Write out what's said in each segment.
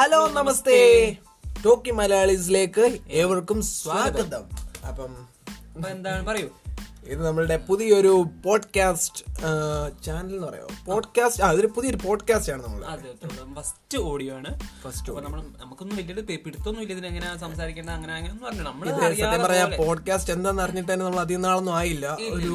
Hello നമസ്തേ. Talkie മലയാളീസിലേക്ക് ഏവർക്കും സ്വാഗതം. അപ്പം എന്താണ്? പറയൂ. ഇത് നമ്മളുടെ പുതിയൊരു പോഡ്കാസ്റ്റ് ചാനൽ എന്ന് പറയുമോ? പോഡ്കാസ്റ്റ് ആ ഇതൊരു പുതിയൊരു പോഡ്കാസ്റ്റ് ആണ് നമ്മൾ അതെ ഫസ്റ്റ് ഓഡിയോ ആണ്. ഫസ്റ്റ് നമ്മൾ നമുക്കൊന്നും വലിയൊരു പിടുത്തൊന്നും ഇല്ല ഇതിനെങ്ങനെ സംസാരിക്കേണ്ട അങ്ങനെ അങ്ങനെ ഒന്നും അറിഞ്ഞു നമ്മൾ സത്യം പറയാം പോഡ്കാസ്റ്റ് എന്താന്ന് അറിഞ്ഞിട്ട് തന്നെ നമ്മൾ അധികം നാളൊന്നും ആയില്ല. ഒരു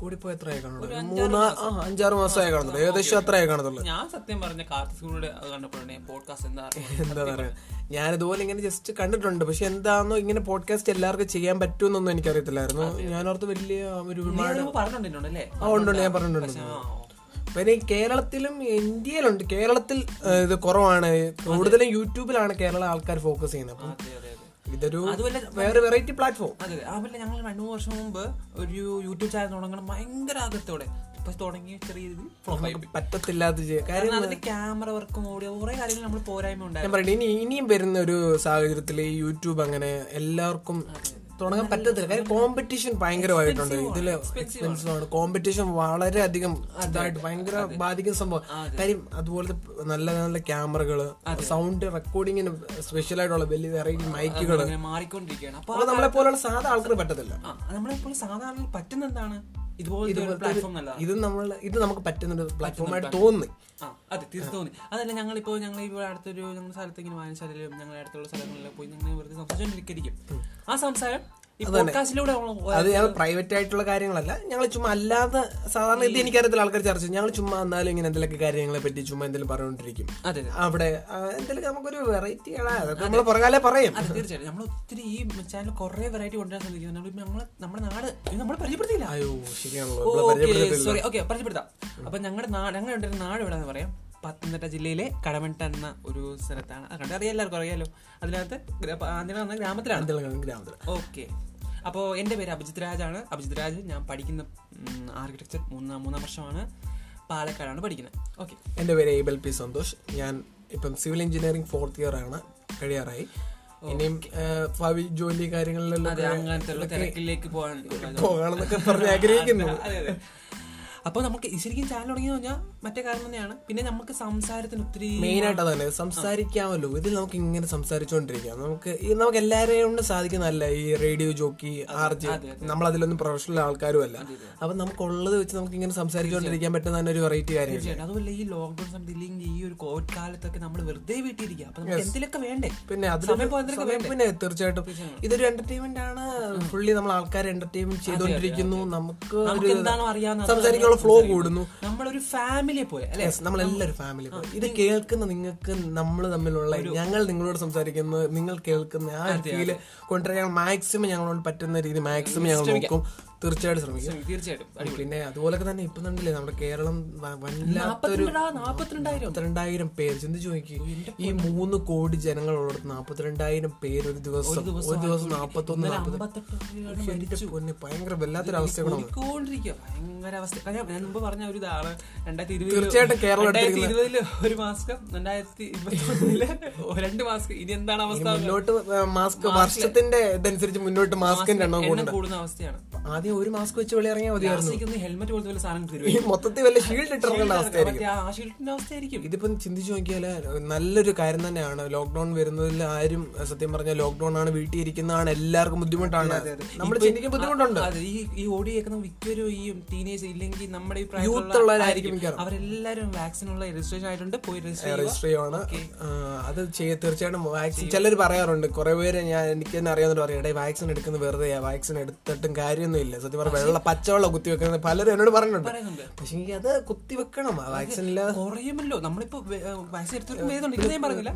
കൂടിപ്പോ എത്ര ആയി കാണുള്ളൂ മൂന്നാ അഞ്ചാറ് മാസമായി കാണുന്നുള്ളൂ. ഏകദേശം അത്ര ആയി കാണത്തുള്ളൂ ഞാൻ സത്യം പറഞ്ഞ കാർത്തികൂടെ കണ്ടപ്പോഴാണ് പോഡ്കാസ്റ്റ് എന്താ എന്താ പറയാ? ഞാൻ ഇതുപോലെ ഇങ്ങനെ ജസ്റ്റ് കണ്ടിട്ടുണ്ട്. പക്ഷെ എന്താണെന്നോ ഇങ്ങനെ പോഡ്കാസ്റ്റ് എല്ലാവർക്കും ചെയ്യാൻ പറ്റുമെന്നൊന്നും എനിക്കറിയത്തില്ലായിരുന്നു. ഓർത്ത് വലിയ ഒരു പറഞ്ഞിട്ടുണ്ട് ഞാൻ പറഞ്ഞിട്ടുണ്ട്. പിന്നെ കേരളത്തിലും ഇന്ത്യയിലുണ്ട്. കേരളത്തിൽ ഇത് കുറവാണ്. കൂടുതലും യൂട്യൂബിലാണ് കേരള ആൾക്കാർ ഫോക്കസ് ചെയ്യുന്നത്. അപ്പം ഇതൊരു വേറെ വെറൈറ്റി പ്ലാറ്റ്ഫോം അതെ അതുപോലെ ഞങ്ങൾ രണ്ടു മൂന്ന് വർഷം മുമ്പ് ഒരു യൂട്യൂബ് ചാനൽ തുടങ്ങണം. ഭയങ്കര ആഗ്രഹത്തോടെ ഇപ്പൊ തുടങ്ങി ചെറിയ രീതിയിൽ. പറ്റത്തില്ലാത്ത കാര്യം അതിന്റെ ക്യാമറ വർക്കും ഓടിയോ കുറെ കാര്യങ്ങൾ നമ്മൾ പോരായ്മ ഉണ്ടായിരുന്നു. ഇനി ഇനിയും വരുന്ന ഒരു സാഹചര്യത്തിൽ യൂട്യൂബ് അങ്ങനെ എല്ലാവർക്കും തുടങ്ങാൻ പറ്റത്തില്ല. കാര്യം കോമ്പറ്റീഷൻ ഭയങ്കരമായിട്ടുണ്ട്. ഇതിൽ എക്സ്പെൻസീവ് ആണ്. കോമ്പറ്റീഷൻ വളരെ അധികം ഇതായിട്ട് ഭയങ്കര ബാധിക്കുന്ന സംഭവം. കാര്യം അതുപോലത്തെ നല്ല നല്ല ക്യാമറകൾ സൗണ്ട് റെക്കോർഡിങ്ങിന് സ്പെഷ്യൽ ആയിട്ടുള്ള വലിയ വെറൈറ്റി മൈക്കുകൾ മാറിക്കൊണ്ടിരിക്കുകയാണ്. അപ്പൊ നമ്മളെ പോലുള്ള സാധാ ആൾക്കാർ പറ്റത്തില്ല. നമ്മളെ പോലെ സാധാ സാധാരണ പറ്റുന്ന എന്താണ് പ്ലാറ്റ്ഫോം ഇത് നമ്മൾ ഇത് നമുക്ക് പറ്റുന്ന ഒരു പ്ലാറ്റ്ഫോമായിട്ട് തോന്നി. അതെ തീർച്ചയായും തോന്നി. അതല്ല ഞങ്ങളിപ്പോ ഞങ്ങൾ ഇവിടെ അടുത്തൊരു ഞങ്ങളുടെ സ്ഥലത്ത് ഇങ്ങനെ വായനശാലയിലും ഞങ്ങളുടെ അടുത്തുള്ള സ്ഥലങ്ങളിലും പോയി ഞങ്ങൾ വെറുതെ സംസാരിച്ചോണ്ടിരിക്കും. ആ സംസാരം അത് ഞങ്ങൾ പ്രൈവറ്റ് ആയിട്ടുള്ള കാര്യങ്ങളല്ല. ഞങ്ങൾ ചുമ്മാ അല്ലാതെ സാധാരണ ഇത് എനിക്കറിയത്തില്ല ആൾക്കാർ ചർച്ച ചെയ്യും. ഞങ്ങൾ ചുമ്മാ എന്നാലും ഇങ്ങനെ എന്തെങ്കിലുമൊക്കെ കാര്യങ്ങളെ പറ്റി ചുമ്മാ എന്തെങ്കിലും പറഞ്ഞുകൊണ്ടിരിക്കും. അവിടെ എന്തെങ്കിലും നമുക്കൊരു വെറൈറ്റി അതൊക്കെ നമ്മൾ പുറകാലെ പറയും. തീർച്ചയായിട്ടും. നമ്മൾ ഒത്തിരി ഈ ചാനൽ കുറെ വെറൈറ്റി കൊണ്ടുവരാൻ ശ്രമിക്കുന്നു. നമ്മളെ നമ്മുടെ നാട് നമ്മൾ പരിചയപ്പെടുത്തിയില്ല. അയ്യോ ശരിയാണല്ലോ. സോറി ഓക്കെ പരിചയപ്പെടുത്താം. അപ്പൊ ഞങ്ങളുടെ നാട് ഞങ്ങളുടെ നാട് എവിടെയാന്ന് പറയാം. പത്തനംതിട്ട ജില്ലയിലെ കടമട്ട എന്ന ഒരു സ്ഥലത്താണ്. കണ്ടറിയാം എല്ലാവർക്കും അറിയാലോ. അതിനകത്ത് ഗ്രാമത്തിലാണ് ആന്ധ്ര എന്ന ഗ്രാമത്തിലാണ്. എന്തെങ്കിലും ഗ്രാമത്തിൽ ഓക്കെ. അപ്പോൾ എന്റെ പേര് അഭിജിത് രാജാണ്. അഭിജിത് രാജ് ഞാൻ പഠിക്കുന്ന ആർക്കിടെക്ചർ മൂന്നാം മൂന്നാം വർഷമാണ് പാലക്കാടാണ് പഠിക്കുന്നത്. ഓക്കെ എന്റെ പേര് എബൽ പി സന്തോഷ്. ഞാൻ ഇപ്പം സിവിൽ എഞ്ചിനീയറിംഗ് ഫോർത്ത് ഇയർ ആണ് കഴിയാറായി. ഇനിയും ഭാവി ജോലി കാര്യങ്ങളിലെല്ലാം തിരക്കിലേക്ക് പോകാൻ പോകണമെന്നൊക്കെ പറഞ്ഞ് ആഗ്രഹിക്കുന്നു. അപ്പോൾ നമുക്ക് ശരിക്കും ചാനൽ തുടങ്ങിയെന്ന് പറഞ്ഞാൽ മറ്റേ കാരണം തന്നെയാണ്. പിന്നെ നമുക്ക് സംസാരത്തിന് ഒത്തിരി മെയിൻ ആയിട്ട് അതന്നെ സംസാരിക്കാമല്ലോ ഇതിൽ നമുക്ക് ഇങ്ങനെ സംസാരിച്ചുകൊണ്ടിരിക്കാം നമുക്ക് നമുക്ക് എല്ലാവരെയും കൊണ്ട് സാധിക്കുന്നതല്ല ഈ റേഡിയോ ജോക്കി ആർജി. നമ്മൾ അതിലൊന്നും പ്രൊഫഷണൽ ആൾക്കാരും അല്ല. അപ്പൊ നമുക്കുള്ളത് വെച്ച് നമുക്ക് ഇങ്ങനെ സംസാരിച്ചുകൊണ്ടിരിക്കാൻ പറ്റുന്ന തന്നെ ഒരു വെറൈറ്റി കാര്യം അതുപോലെ ഈ ലോക്ക്ഡൌൺ സമയത്ത് ഇല്ലെങ്കിൽ ഈ ഒരു കോവിഡ് കാലത്തൊക്കെ നമ്മൾ വെറുതെ വീട്ടിരിക്കുക അപ്പൊ നമുക്ക് എന്തെങ്കിലുമൊക്കെ വേണ്ടേ? പിന്നെ പിന്നെ തീർച്ചയായിട്ടും. ഇതൊരു എന്റർടൈൻമെന്റ് ആണ്. ഫുള്ളി നമ്മൾ ആൾക്കാരെ എന്റർടൈൻമെന്റ് ചെയ്തുകൊണ്ടിരിക്കുന്നു നമുക്ക് സംസാരിക്കാനുള്ള ഫ്ലോ കൂടുന്നു. നമ്മളൊരു ഫാമിലിയെ പോലെ അല്ലെ? നമ്മളെല്ലാവരും ഫാമിലി ഇത് കേൾക്കുന്ന നിങ്ങൾക്ക് നമ്മൾ തമ്മിലുള്ള ഞങ്ങൾ നിങ്ങളോട് സംസാരിക്കുന്നത് നിങ്ങൾ കേൾക്കുന്ന ആ രീതിയിൽ കൊണ്ടുവരാൻ മാക്സിമം ഞങ്ങളോട് പറ്റുന്ന രീതി മാക്സിമം ഞങ്ങൾ നോക്കും. തീർച്ചയായിട്ടും ശ്രമിക്കും. തീർച്ചയായിട്ടും. പിന്നെ അതുപോലൊക്കെ തന്നെ ഇപ്പൊ കണ്ടില്ലേ നമ്മുടെ കേരളം വല്ലാത്തൊരു നാപ്പത്തിരണ്ടാ നാപ്പത്തിരണ്ടായിരം. പേര്. ചിന്തിച്ചു നോക്കി ഈ മൂന്ന് കോടി ജനങ്ങളുള്ളത് നാപ്പത്തിരണ്ടായിരം പേര് ഒരു ദിവസം. ഒരു ദിവസം നാപ്പത്തൊന്ന് നാപ്പത്തി അമ്പത്തെട്ട് എന്റെ പൊന്നെ ഭയങ്കര വല്ലാത്തൊരു കൂടിക്കൊണ്ടിരിക്കുക. ഭയങ്കര അവസ്ഥ. ഞാൻ മുമ്പ് പറഞ്ഞ ഒരു ഇതാണ്. രണ്ടായിരത്തി ഇരുപത് തീർച്ചയായിട്ടും കേരളം രണ്ടായിരത്തി ഇരുപതിൽ ഒരു മാസ്ക് രണ്ടായിരത്തി ഇരുപത്തൊന്നിൽ രണ്ട് മാസ്ക്. ഇനി എന്താണ് അവസ്ഥ? മുന്നോട്ട് മാസ്ക് വർഷത്തിന്റെ ഇതനുസരിച്ച് മുന്നോട്ട് മാസ്കിന്റെ എണ്ണം കൂടുന്ന അവസ്ഥയാണ്. ആദ്യം ഒരു മാസ്ക് വെച്ച് വെളി ഇറങ്ങിയാൽ മതിയായിരുന്നു. ഹെൽമെറ്റ് പോലത്തെ വല്ല സാധനം ഈ മൊത്തത്തിൽ വല്ല ഷീൽഡ് ഇട്ടിറങ്ങേണ്ട അവസ്ഥയായിരിക്കും. ആ ഷീൽഡിന്റെ അവസ്ഥയായിരിക്കും. ഇതിപ്പം ചിന്തിച്ചു നോക്കിയാൽ നല്ലൊരു കാര്യം തന്നെയാണ്. ലോക്ക്ഡൌൺ വരുന്നതിൽ ആരും സത്യം പറഞ്ഞ ലോക്ക്ഡൌൺ ആണ് വീട്ടിൽ ഇരിക്കുന്നതാണ് എല്ലാവർക്കും ബുദ്ധിമുട്ടാണ്. നമ്മൾ ചിന്തിക്കാൻ ബുദ്ധിമുട്ടുണ്ട്. ഈ ഈ ഓടി കേൾക്കുന്ന മിക്കവരും ഈ ടീനേജ് ഇല്ലെങ്കിൽ നമ്മുടെ ഈ യൂത്ത് ഉള്ളവരായിരിക്കും അവരെല്ലാവരും വാക്സിൻ ഉള്ള രജിസ്ട്രേഷൻ ആയിട്ടുണ്ട്. പോയി രജിസ്റ്റർ ചെയ്യണം അത് ചെയ്യ തീർച്ചയായിട്ടും വാക്സിൻ ചിലർ പറയാറുണ്ട്. കുറെ പേര് ഞാൻ എനിക്ക് തന്നെ അറിയാവുന്നവർ പറയാം വാക്സിൻ എടുക്കുന്നത് വെറുതെയാ. വാക്സിൻ എടുത്തിട്ടും കാര്യമൊന്നുമില്ല. സത്യം പറഞ്ഞ വെള്ള പച്ചവെള്ളം കുത്തി വെക്കുന്നത് പലരും എന്നോട് പറഞ്ഞിട്ടുണ്ട്. പക്ഷെ എനിക്ക് അത് കുത്തി വെക്കണം. വാക്സിൻ ഇല്ല കുറയുമല്ലോ. നമ്മളിപ്പോ വാക്സിൻ എടുത്തവർക്ക്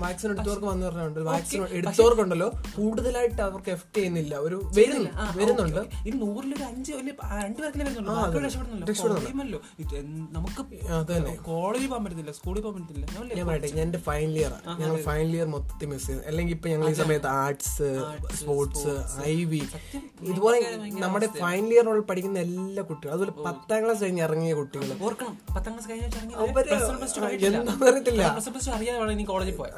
വാക്സിൻ എടുത്തവർക്ക് വന്നു പറഞ്ഞിട്ടുണ്ട് വാക്സിൻ എടുത്തവർക്കുണ്ടല്ലോ. കൂടുതലായിട്ട് അവർക്ക് എഫക്ട് ചെയ്യുന്നില്ല. ഒരു വരുന്നു വരുന്നുണ്ട്. ഈ നൂറിലൊരു അഞ്ച് രണ്ടു വരുന്നുള്ളൂ. ഇത് നമുക്ക് കോളേജിൽ പോകാൻ പറ്റുന്നില്ല സ്കൂളിൽ പോകാൻ പറ്റുന്നില്ല ഞാൻ പറയട്ടെ. ഞാൻ എന്റെ ഫൈനൽ ഇയർ ഞങ്ങൾ ഫൈനൽ ഇയർ മൊത്തത്തിൽ മിസ് ചെയ്യുന്നത് അല്ലെങ്കിൽ ഇപ്പൊ ഞങ്ങൾ ഈ സമയത്ത് ആർട്സ് സ്പോർട്സ് ഐ വി ഇതുപോലെ നമ്മുടെ ഫൈനൽ ഇയർ പഠിക്കുന്ന എല്ലാ കുട്ടികളും അതുപോലെ പത്താം ക്ലാസ് കഴിഞ്ഞ് ഇറങ്ങിയ കുട്ടികൾ ഓർക്കണം. പത്താം ക്ലാസ് കഴിഞ്ഞ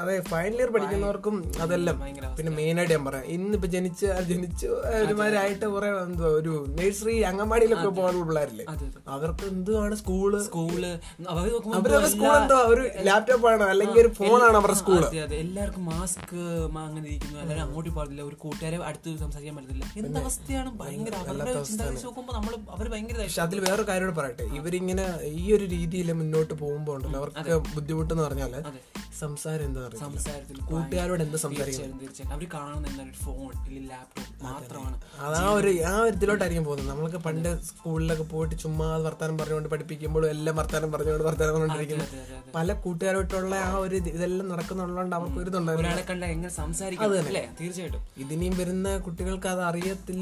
അതെ ഫൈനൽ ഇയർ പഠിക്കുന്നവർക്കും അതെല്ലാം. പിന്നെ മെയിൻ ആയിട്ട് ഞാൻ പറയാം ഇന്നിപ്പോ ജനിച്ച ജനിച്ചു ഒരുമാരായിട്ട് കുറെ എന്തോ ഒരു നഴ്സറി അംഗൻവാടിയിലൊക്കെ പോകുന്ന പിള്ളേരില്ലേ? അവർക്ക് എന്തുവാണ് സ്കൂൾ സ്കൂൾ അവരുടെ സ്കൂൾ എന്തോ ഒരു ലാപ്ടോപ്പ് ആണോ അല്ലെങ്കിൽ ഒരു ഫോണാണ് അവരുടെ സ്കൂൾ അതെ എല്ലാവർക്കും മാസ്ക് അങ്ങനെ ഇരിക്കുന്നു. എല്ലാവരും അങ്ങോട്ട് പാടില്ല ഒരു കൂട്ടുകാരെ അടുത്ത് സംസാരിക്കാൻ പറ്റത്തില്ല. എന്ത് അവസ്ഥയാണ് ഭയങ്കര അവരുടെ ചിന്ത വെച്ച് അവർ ഭയങ്കര പക്ഷെ അതിൽ വേറെ കാര്യം കൂടെ പറയട്ടെ ഇവരിങ്ങനെ ഈ ഒരു രീതിയിൽ മുന്നോട്ട് പോകുമ്പോൾ ഉണ്ടല്ലോ അവർക്ക് ബുദ്ധിമുട്ടെന്ന് പറഞ്ഞാൽ സംസാരം എന്താ പറയുക സംസാരത്തിൽ കൂട്ടുകാരോട് എന്താ സംസാരിക്കുന്നത് കാണുന്ന എന്താണ് ഒരു ഫോൺ അല്ലെങ്കിൽ ലാപ്ടോപ്പ് മാത്രമാണ് അത് ആ ഒരു ആ ഒരു ഇതിലോട്ടായിരിക്കും പോകുന്നത്. നമ്മളൊക്കെ പണ്ട് സ്കൂളിലൊക്കെ പോയിട്ട് ചുമ്മാ വർത്താനം പറഞ്ഞുകൊണ്ട് പഠിപ്പിക്കുമ്പോഴും എല്ലാം വർത്താനം പറഞ്ഞുകൊണ്ട് വർത്താനം പറഞ്ഞുകൊണ്ടിരിക്കുന്നത് അതെ പല കൂട്ടുകാരോട്ടുള്ള ആ ഒരു ഇത് ഇതെല്ലാം നടക്കുന്നുള്ളതുകൊണ്ട് അവർക്ക് ഒരു ഒരാളെ കണ്ട എങ്ങനെ സംസാരിക്കും തീർച്ചയായിട്ടും. ഇതിനെയും വരുന്ന കുട്ടികൾക്ക് അത്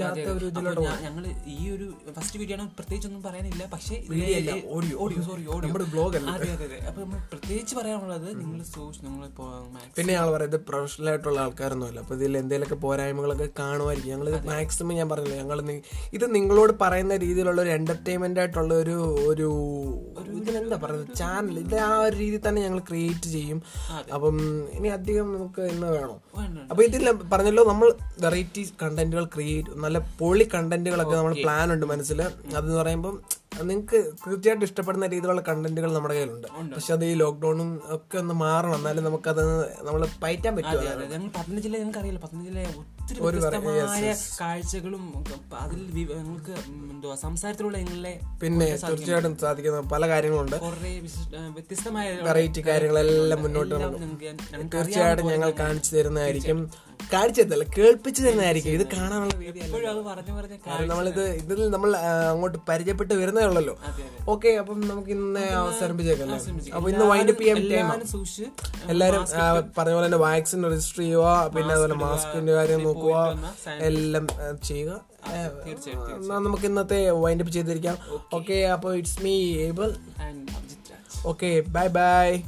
അറിയത്തില്ലാത്ത ഒരു ഇതിലോട്ട് ഞാ- ഈ ഒരു ഫസ്റ്റ് വീഡിയോ ആണ് പ്രത്യേകിച്ച് ഒന്നും പറയാനില്ല പക്ഷേ audio audio sorry audio blog അല്ല? അതെ അതെ അപ്പൊ നമ്മൾ പ്രത്യേകിച്ച് പറയാനുള്ളത് നിങ്ങൾ സൂക്ഷിച്ച് നിങ്ങളിപ്പോ പിന്നെ ഞങ്ങൾ പറയുന്നത് പ്രൊഫഷണൽ ആയിട്ടുള്ള ആൾക്കാരൊന്നുമല്ല. അപ്പൊ ഇതിൽ എന്തെങ്കിലുമൊക്കെ പോരായ്മകളൊക്കെ കാണുമായിരിക്കും. ഞങ്ങൾ മാക്സിമം ഞാൻ പറഞ്ഞില്ല ഞങ്ങൾ ഇത് നിങ്ങളോട് പറയുന്ന രീതിയിലുള്ള ഒരു എന്റർടൈൻമെന്റ് ആയിട്ടുള്ള ഒരു ഒരു ഇതിലെന്താ പറയുന്നത് ചാനൽ ഇത് ആ ഒരു രീതി തന്നെ ഞങ്ങൾ ക്രിയേറ്റ് ചെയ്യും. അപ്പം ഇനി അധികം നമുക്ക് ഇന്ന് വേണോ. അപ്പൊ ഇതിൽ പറഞ്ഞല്ലോ നമ്മൾ വെറൈറ്റി കണ്ടന്റുകൾ ക്രിയേറ്റ് നല്ല പൊളി കണ്ടന്റുകളൊക്കെ നമ്മൾ പ്ലാൻ ഉണ്ട് മനസ്സിൽ അതെന്ന് പറയുമ്പോൾ നിങ്ങൾക്ക് തീർച്ചയായിട്ടും ഇഷ്ടപ്പെടുന്ന രീതിയിലുള്ള കണ്ടന്റുകൾ നമ്മുടെ കയ്യിലുണ്ട്. പക്ഷെ അത് ഈ ലോക്ക്ഡൌണും ഒക്കെ ഒന്ന് മാറണം. എന്നാലും നമുക്കത് നമ്മൾ പയറ്റാൻ പറ്റില്ല പത്തനംതിട്ട ജില്ല നിങ്ങൾക്ക് അറിയില്ല പത്തനംതിട്ട ഒത്തിരി വ്യത്യസ്തമായ കാഴ്ചകളും അതിൽ നിങ്ങൾക്ക് എന്തുവാ സംസാരത്തിലൂടെ നിങ്ങളെ പിന്നെ തീർച്ചയായിട്ടും സാധിക്കുന്ന പല കാര്യങ്ങളുണ്ട്. കുറെ വ്യത്യസ്തമായ വെറൈറ്റി കാര്യങ്ങളെല്ലാം മുന്നോട്ട് തീർച്ചയായിട്ടും ഞങ്ങൾ കാണിച്ചു തരുന്നതായിരിക്കും. കാണിച്ചു തരത്തില്ല കേൾപ്പിച്ചു തരുന്നതായിരിക്കും. ഇത് കാണാനുള്ള നമ്മളിത് ഇതിൽ നമ്മൾ അങ്ങോട്ട് പരിചയപ്പെട്ട് വരുന്നേ ഉള്ളല്ലോ. ഓക്കെ അപ്പം നമുക്ക് ഇന്ന് അവസാനിപ്പിച്ചേക്കല്ലേ അപ്പൊ ഇന്ന് വൈൻഡ് അപ്പ് ചെയ്യാൻ എല്ലാവരും പറഞ്ഞ പോലെ തന്നെ വാക്സിൻ രജിസ്റ്റർ ചെയ്യുക. പിന്നെ അതുപോലെ മാസ്കിന്റെ കാര്യം നോക്കുക. എല്ലാം ചെയ്യുക. നമുക്ക് ഇന്നത്തെ വൈൻഡ് അപ്പ് ചെയ്തിരിക്കാം ഓക്കെ അപ്പോൾ it's me Abel okay bye bye